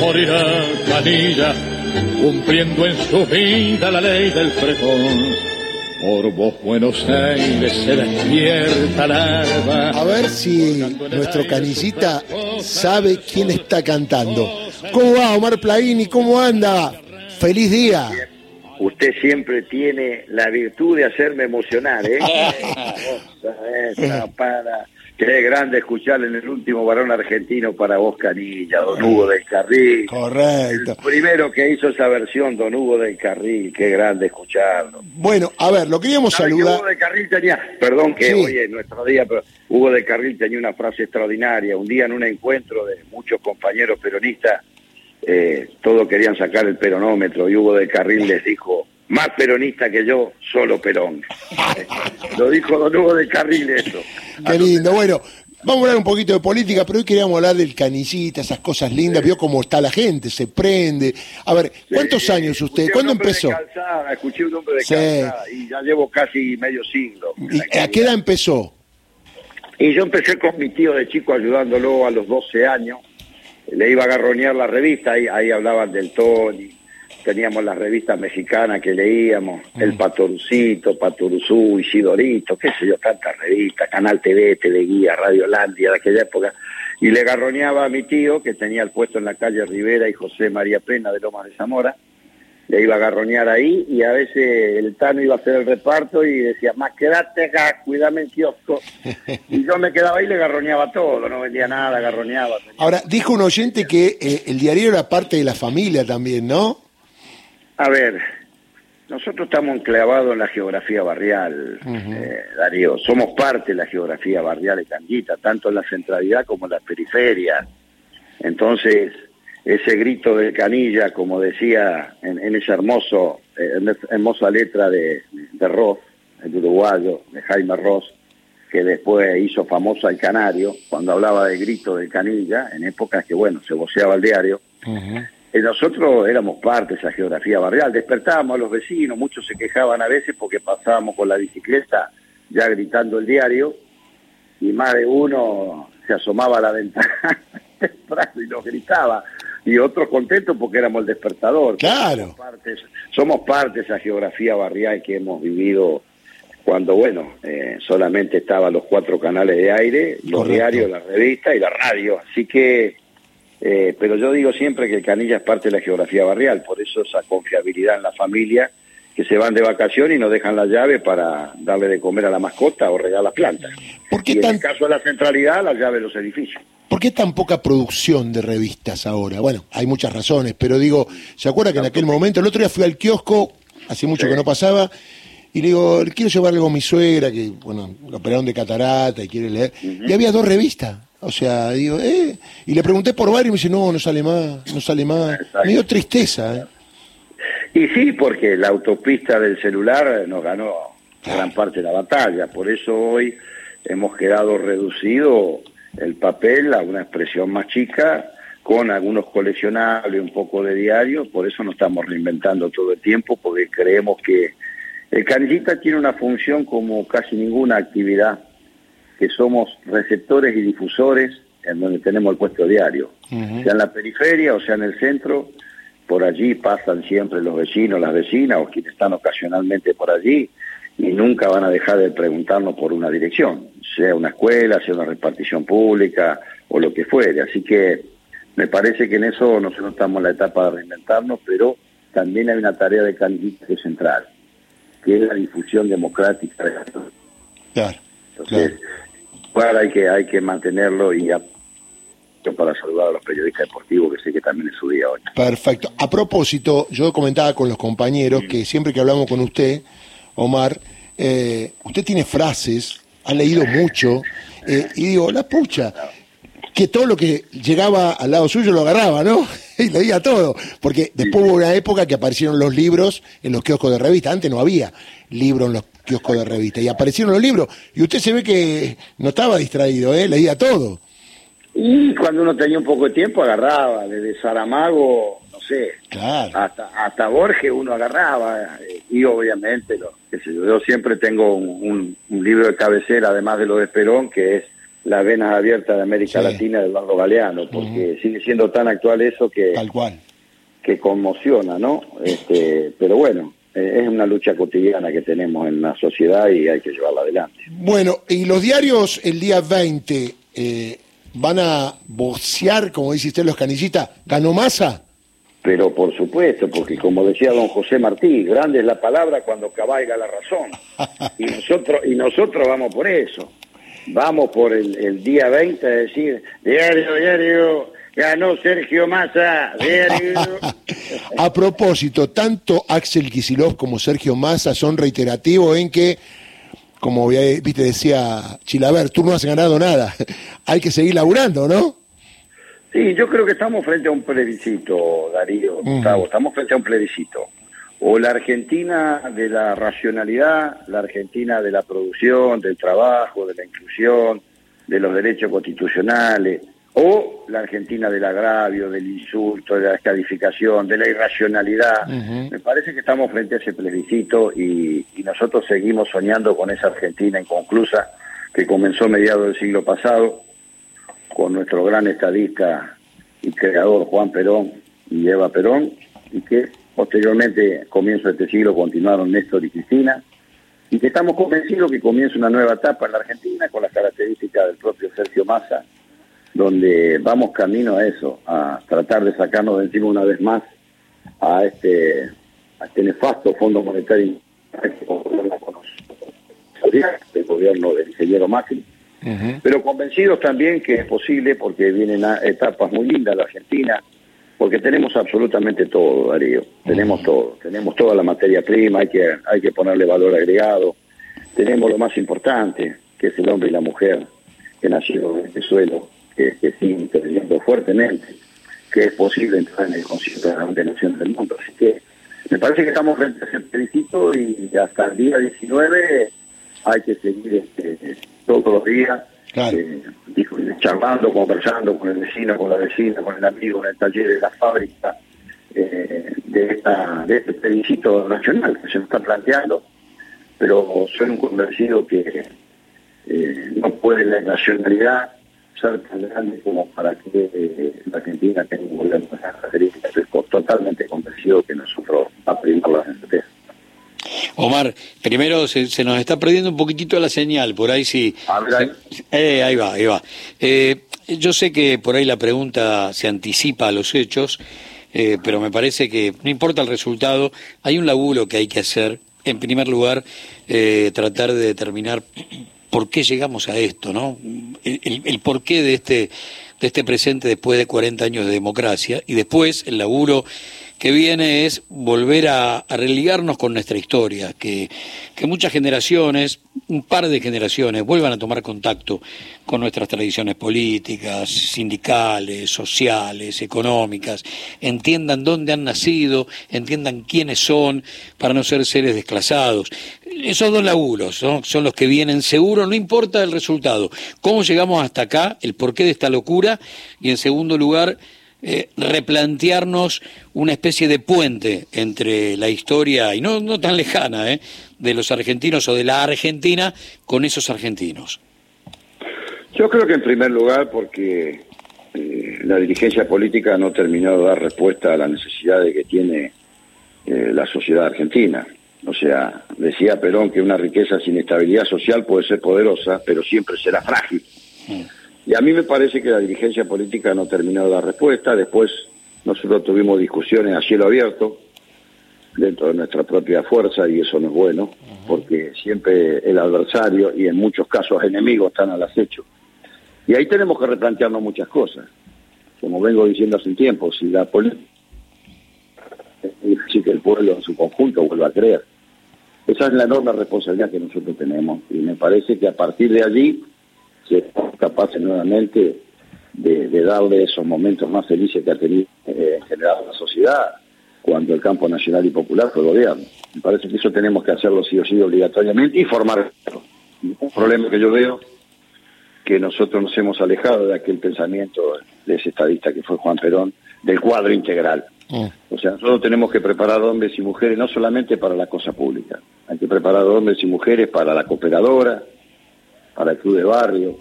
morirá Canilla, cumpliendo en su vida la ley del pregón. Por vos, Buenos Aires, se despierta la alba. A ver si nuestro canicita sabe quién está cantando. ¿Cómo va, Omar Plaini? ¿Cómo anda? ¡Feliz día! Usted siempre tiene la virtud de hacerme emocionar, ¿eh? Esa, para. Qué grande escuchar en el último varón argentino para vos, Canilla, Don Hugo del Carril. Correcto. El primero que hizo esa versión, Don Hugo del Carril, qué grande escucharlo. Bueno, a ver, lo queríamos ¿Sabe que saludar. Hugo del Carril tenía, perdón que Sí. hoy es nuestro día, pero Hugo del Carril tenía una frase extraordinaria. Un día en un encuentro de muchos compañeros peronistas, eh, todos querían sacar el peronómetro y Hugo del Carril les dijo, más peronista que yo, solo Perón. Lo dijo Don Hugo del Carril eso. Qué lindo. Bueno, vamos a hablar un poquito de política, pero hoy queríamos hablar del canicita, esas cosas lindas. Vio cómo está la gente, se prende. A ver, ¿cuántos Sí, años usted? ¿Cuándo hombre de empezó? calzada, escuché un hombre de Sí. calzada y ya llevo casi medio siglo. ¿Y ¿A qué edad empezó? Y yo empecé con mi tío de chico ayudándolo a los 12 años. Le iba a garronear la revista, ahí, ahí hablaban del Tony. Teníamos las revistas mexicanas que leíamos, El Patorucito, Patoruzú, Isidorito, qué sé yo, tantas revistas, Canal TV, Teleguía, Radio Landia de aquella época. Y le garroneaba a mi tío, que tenía el puesto en la calle Rivera y José María Pena de Lomas de Zamora. Le iba a garronear ahí y a veces el Tano iba a hacer el reparto y decía, más quédate acá, cuídame el kiosco. Y yo me quedaba ahí y le garroneaba todo, no vendía nada, garroneaba. Ahora, dijo un oyente que eh, el diario era parte de la familia también, ¿no? A ver, nosotros estamos enclavados en la geografía barrial, eh, Darío. Somos parte de la geografía barrial de Canguita, tanto en la centralidad como en las periferias. Entonces, ese grito de canilla, como decía en, en hermoso, eh, en esa hermosa letra de, de Ross, el uruguayo, de Jaime Ross, que después hizo famoso al canario, cuando hablaba del grito de canilla, en épocas que, bueno, se voceaba el diario. Nosotros éramos parte de esa geografía barrial, despertábamos a los vecinos, muchos se quejaban a veces porque pasábamos con la bicicleta ya gritando el diario y más de uno se asomaba a la ventana temprano y nos gritaba y otros contentos porque éramos el despertador. Claro. Somos parte, somos parte de esa geografía barrial que hemos vivido cuando, bueno, eh, solamente estaban los cuatro canales de aire, los Correcto. diarios, la revista y la radio. Así que, eh, pero yo digo siempre que el Canilla es parte de la geografía barrial, por eso esa confiabilidad en la familia, que se van de vacaciones y nos dejan la llave para darle de comer a la mascota o regar las plantas. ¿Por qué y en tan- el caso de la centralidad, la llave de los edificios. ¿Por qué tan poca producción de revistas ahora? Bueno, hay muchas razones, pero digo, ¿se acuerda que en aquel momento, el otro día fui al kiosco, hace mucho Sí. que no pasaba, y le digo, quiero llevar algo a mi suegra, que, bueno, lo operaron de catarata y quiere leer, y había dos revistas. O sea, digo, ¿eh? Y le pregunté por varios y me dice, no, no sale más, no sale más. Exacto. Me dio tristeza, ¿eh? Y sí, porque la autopista del celular nos ganó gran parte de la batalla. Por eso hoy hemos quedado reducido el papel a una expresión más chica, con algunos coleccionables, un poco de diario. Por eso nos estamos reinventando todo el tiempo, porque creemos que el canillita tiene una función como casi ninguna actividad, que somos receptores y difusores en donde tenemos el puesto diario, sea en la periferia o sea en el centro, por allí pasan siempre los vecinos, las vecinas o quienes están ocasionalmente por allí y nunca van a dejar de preguntarnos por una dirección, sea una escuela, sea una repartición pública o lo que fuere. Así que me parece que en eso nosotros estamos en la etapa de reinventarnos, pero también hay una tarea de es central, que es la difusión democrática de la Claro, bueno, hay que hay que mantenerlo y a- para saludar a los periodistas deportivos que sé que también es su día hoy. Perfecto. A propósito, yo comentaba con los compañeros que siempre que hablamos con usted, Omar, eh, usted tiene frases, ha leído mucho, eh, y digo, la pucha, que todo lo que llegaba al lado suyo lo agarraba, ¿no? Y leía todo, porque después hubo una época que aparecieron los libros en los kioscos de revista, antes no había libros en los kioscos de revista, y aparecieron los libros, y usted se ve que no estaba distraído, ¿eh? Leía todo. Y cuando uno tenía un poco de tiempo agarraba, desde Saramago, no sé, Claro. hasta hasta Borges uno agarraba eh, y obviamente lo qué sé yo, yo siempre tengo un, un- un libro de cabecera además de lo de Perón que es las venas abiertas de América Sí. Latina de Eduardo Galeano, porque sigue siendo tan actual eso que, Tal cual. que conmociona, ¿no? Este, pero bueno, eh, es una lucha cotidiana que tenemos en la sociedad y hay que llevarla adelante. Bueno, y los diarios el día 20 eh, van a bocear, como dice usted, los canillitas, ¿ganó masa? Pero por supuesto, porque como decía don José Martí, grande es la palabra cuando cabalga la razón. Y nosotros, y nosotros vamos por eso. Vamos por el, el día 20 a decir, diario, diario, ganó Sergio Massa, diario. A propósito, tanto Axel Kisilov como Sergio Massa son reiterativos en que, como viste decía Chilaver, tú no has ganado nada, hay que seguir laburando, ¿no? Sí, yo creo que estamos frente a un plebiscito, Darío, Gustavo, estamos frente a un plebiscito. O la Argentina de la racionalidad, la Argentina de la producción, del trabajo, de la inclusión, de los derechos constitucionales, o la Argentina del agravio, del insulto, de la descalificación, de la irracionalidad. Me parece que estamos frente a ese plebiscito y, y nosotros seguimos soñando con esa Argentina inconclusa que comenzó a mediados del siglo pasado con nuestro gran estadista y creador Juan Perón y Eva Perón, y que posteriormente, comienzo de este siglo, continuaron Néstor y Cristina, y que estamos convencidos que comienza una nueva etapa en la Argentina con las características del propio Sergio Massa, donde vamos camino a eso, a tratar de sacarnos de encima una vez más a este, a este nefasto Fondo Monetario que gobierna con nosotros, el gobierno del ingeniero Macri, pero convencidos también que es posible porque vienen a etapas muy lindas la Argentina, porque tenemos absolutamente todo, Darío, tenemos todo, tenemos toda la materia prima, hay que, hay que ponerle valor agregado, tenemos lo más importante, que es el hombre y la mujer que nacieron en este suelo, que, que sigue interviniendo fuertemente, que es posible entrar en el concierto de las grandes naciones del mundo. Así que me parece que estamos frente a ese plebiscito y hasta el día 19 hay que seguir este, todos los días Claro. eh, charlando, conversando con el vecino, con la vecina, con el amigo en el taller, de la fábrica, eh, de, esta, de este plebiscito nacional que se nos está planteando, pero soy un convencido que eh, no puede la nacionalidad ser tan grande como para que eh, la Argentina tenga un gobierno de esas características. Estoy totalmente convencido que nosotros aprimos la certeza. Omar, primero se, se nos está perdiendo un poquitito la señal, por ahí sí. A ver, ahí. Eh, ahí va, ahí va. Eh, yo sé que por ahí la pregunta se anticipa a los hechos, eh, pero me parece que no importa el resultado, hay un laburo que hay que hacer. En primer lugar, eh, tratar de determinar por qué llegamos a esto, ¿no? El, porqué de este, de este presente después de 40 años de democracia y después el laburo que viene es volver a, a religarnos con nuestra historia, que, muchas generaciones, un par de generaciones, vuelvan a tomar contacto con nuestras tradiciones políticas, sindicales, sociales, económicas, entiendan dónde han nacido, entiendan quiénes son, para no ser seres desclasados. Esos dos laburos ¿no? son los que vienen seguro, no importa el resultado. ¿Cómo llegamos hasta acá? El porqué de esta locura. Y en segundo lugar, eh, replantearnos una especie de puente entre la historia, y no, no tan lejana, ¿eh? de los argentinos o de la Argentina con esos argentinos. Yo creo que en primer lugar porque eh, la dirigencia política no terminó de dar respuesta a la necesidad de que tiene eh, la sociedad argentina. O sea, decía Perón que una riqueza sin estabilidad social puede ser poderosa, pero siempre será frágil. Y a mí me parece que la dirigencia política no terminó de dar respuesta. Después nosotros tuvimos discusiones a cielo abierto dentro de nuestra propia fuerza y eso no es bueno, porque siempre el adversario y en muchos casos enemigos están al acecho. Y ahí tenemos que replantearnos muchas cosas. Como vengo diciendo hace un tiempo, si la política difícil que el pueblo en su conjunto vuelva a creer. Esa es la enorme responsabilidad que nosotros tenemos y me parece que a partir de allí seremos capaces nuevamente de, de darle esos momentos más felices que ha tenido eh, en general la sociedad cuando el campo nacional y popular fue gobierno. Me parece que eso tenemos que hacerlo sí o sí obligatoriamente y formar. Un problema que yo veo que nosotros nos hemos alejado de aquel pensamiento de ese estadista que fue Juan Perón, del cuadro integral. Mm. O sea, nosotros tenemos que preparar hombres y mujeres no solamente para la cosa pública, hay que preparar hombres y mujeres para la cooperadora, para el club de barrio,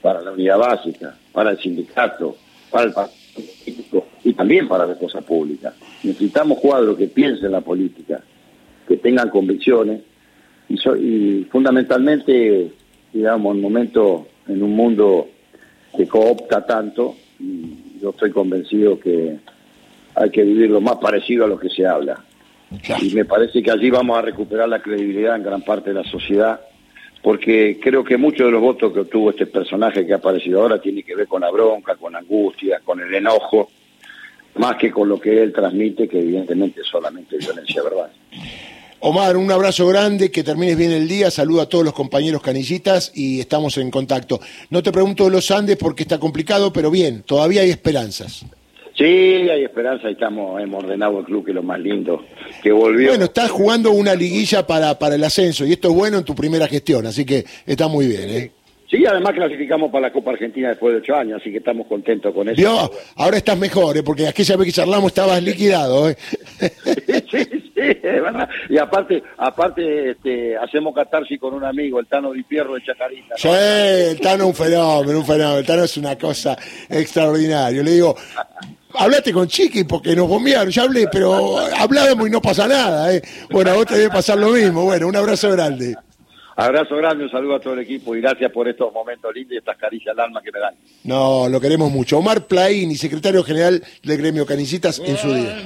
para la unidad básica, para el sindicato, para el partido político y también para la cosa pública. Necesitamos cuadros que piensen la política, que tengan convicciones y, y fundamentalmente, digamos, en momento, en un mundo que coopta tanto, yo estoy convencido que hay que vivir lo más parecido a lo que se habla. Y me parece que allí vamos a recuperar la credibilidad en gran parte de la sociedad, porque creo que muchos de los votos que obtuvo este personaje que ha aparecido ahora tiene que ver con la bronca, con la angustia, con el enojo, más que con lo que él transmite, que evidentemente es solamente violencia verbal. Omar, un abrazo grande, que termines bien el día, saludo a todos los compañeros canillitas y estamos en contacto. No te pregunto los Andes porque está complicado, pero bien, todavía hay esperanzas. Sí, hay esperanza, estamos, hemos ordenado el club que es lo más lindo, que volvió. Bueno, estás jugando una liguilla para, para el ascenso y esto es bueno en tu primera gestión, así que está muy bien, ¿eh? Sí, además clasificamos para la Copa Argentina después de ocho años, así que estamos contentos con eso. ahora estás mejor, ¿eh? porque aquella vez que charlamos estabas liquidado. ¿eh? sí, sí, es verdad. Y aparte, aparte este, hacemos catarsis con un amigo, el Tano Di Pierro de Chacarita. Sí, el Tano un fenómeno, un fenómeno. El Tano es una cosa extraordinaria. Le digo, hablate con Chiqui porque nos bombearon, ya hablé, pero hablábamos y no pasa nada. ¿eh? Bueno, a vos te debe pasar lo mismo. Bueno, un abrazo grande. Abrazo grande, un saludo a todo el equipo y gracias por estos momentos lindos y estas caricias al alma que me dan. No, lo queremos mucho. Omar Plaini, secretario general del gremio Canicitas, en su día.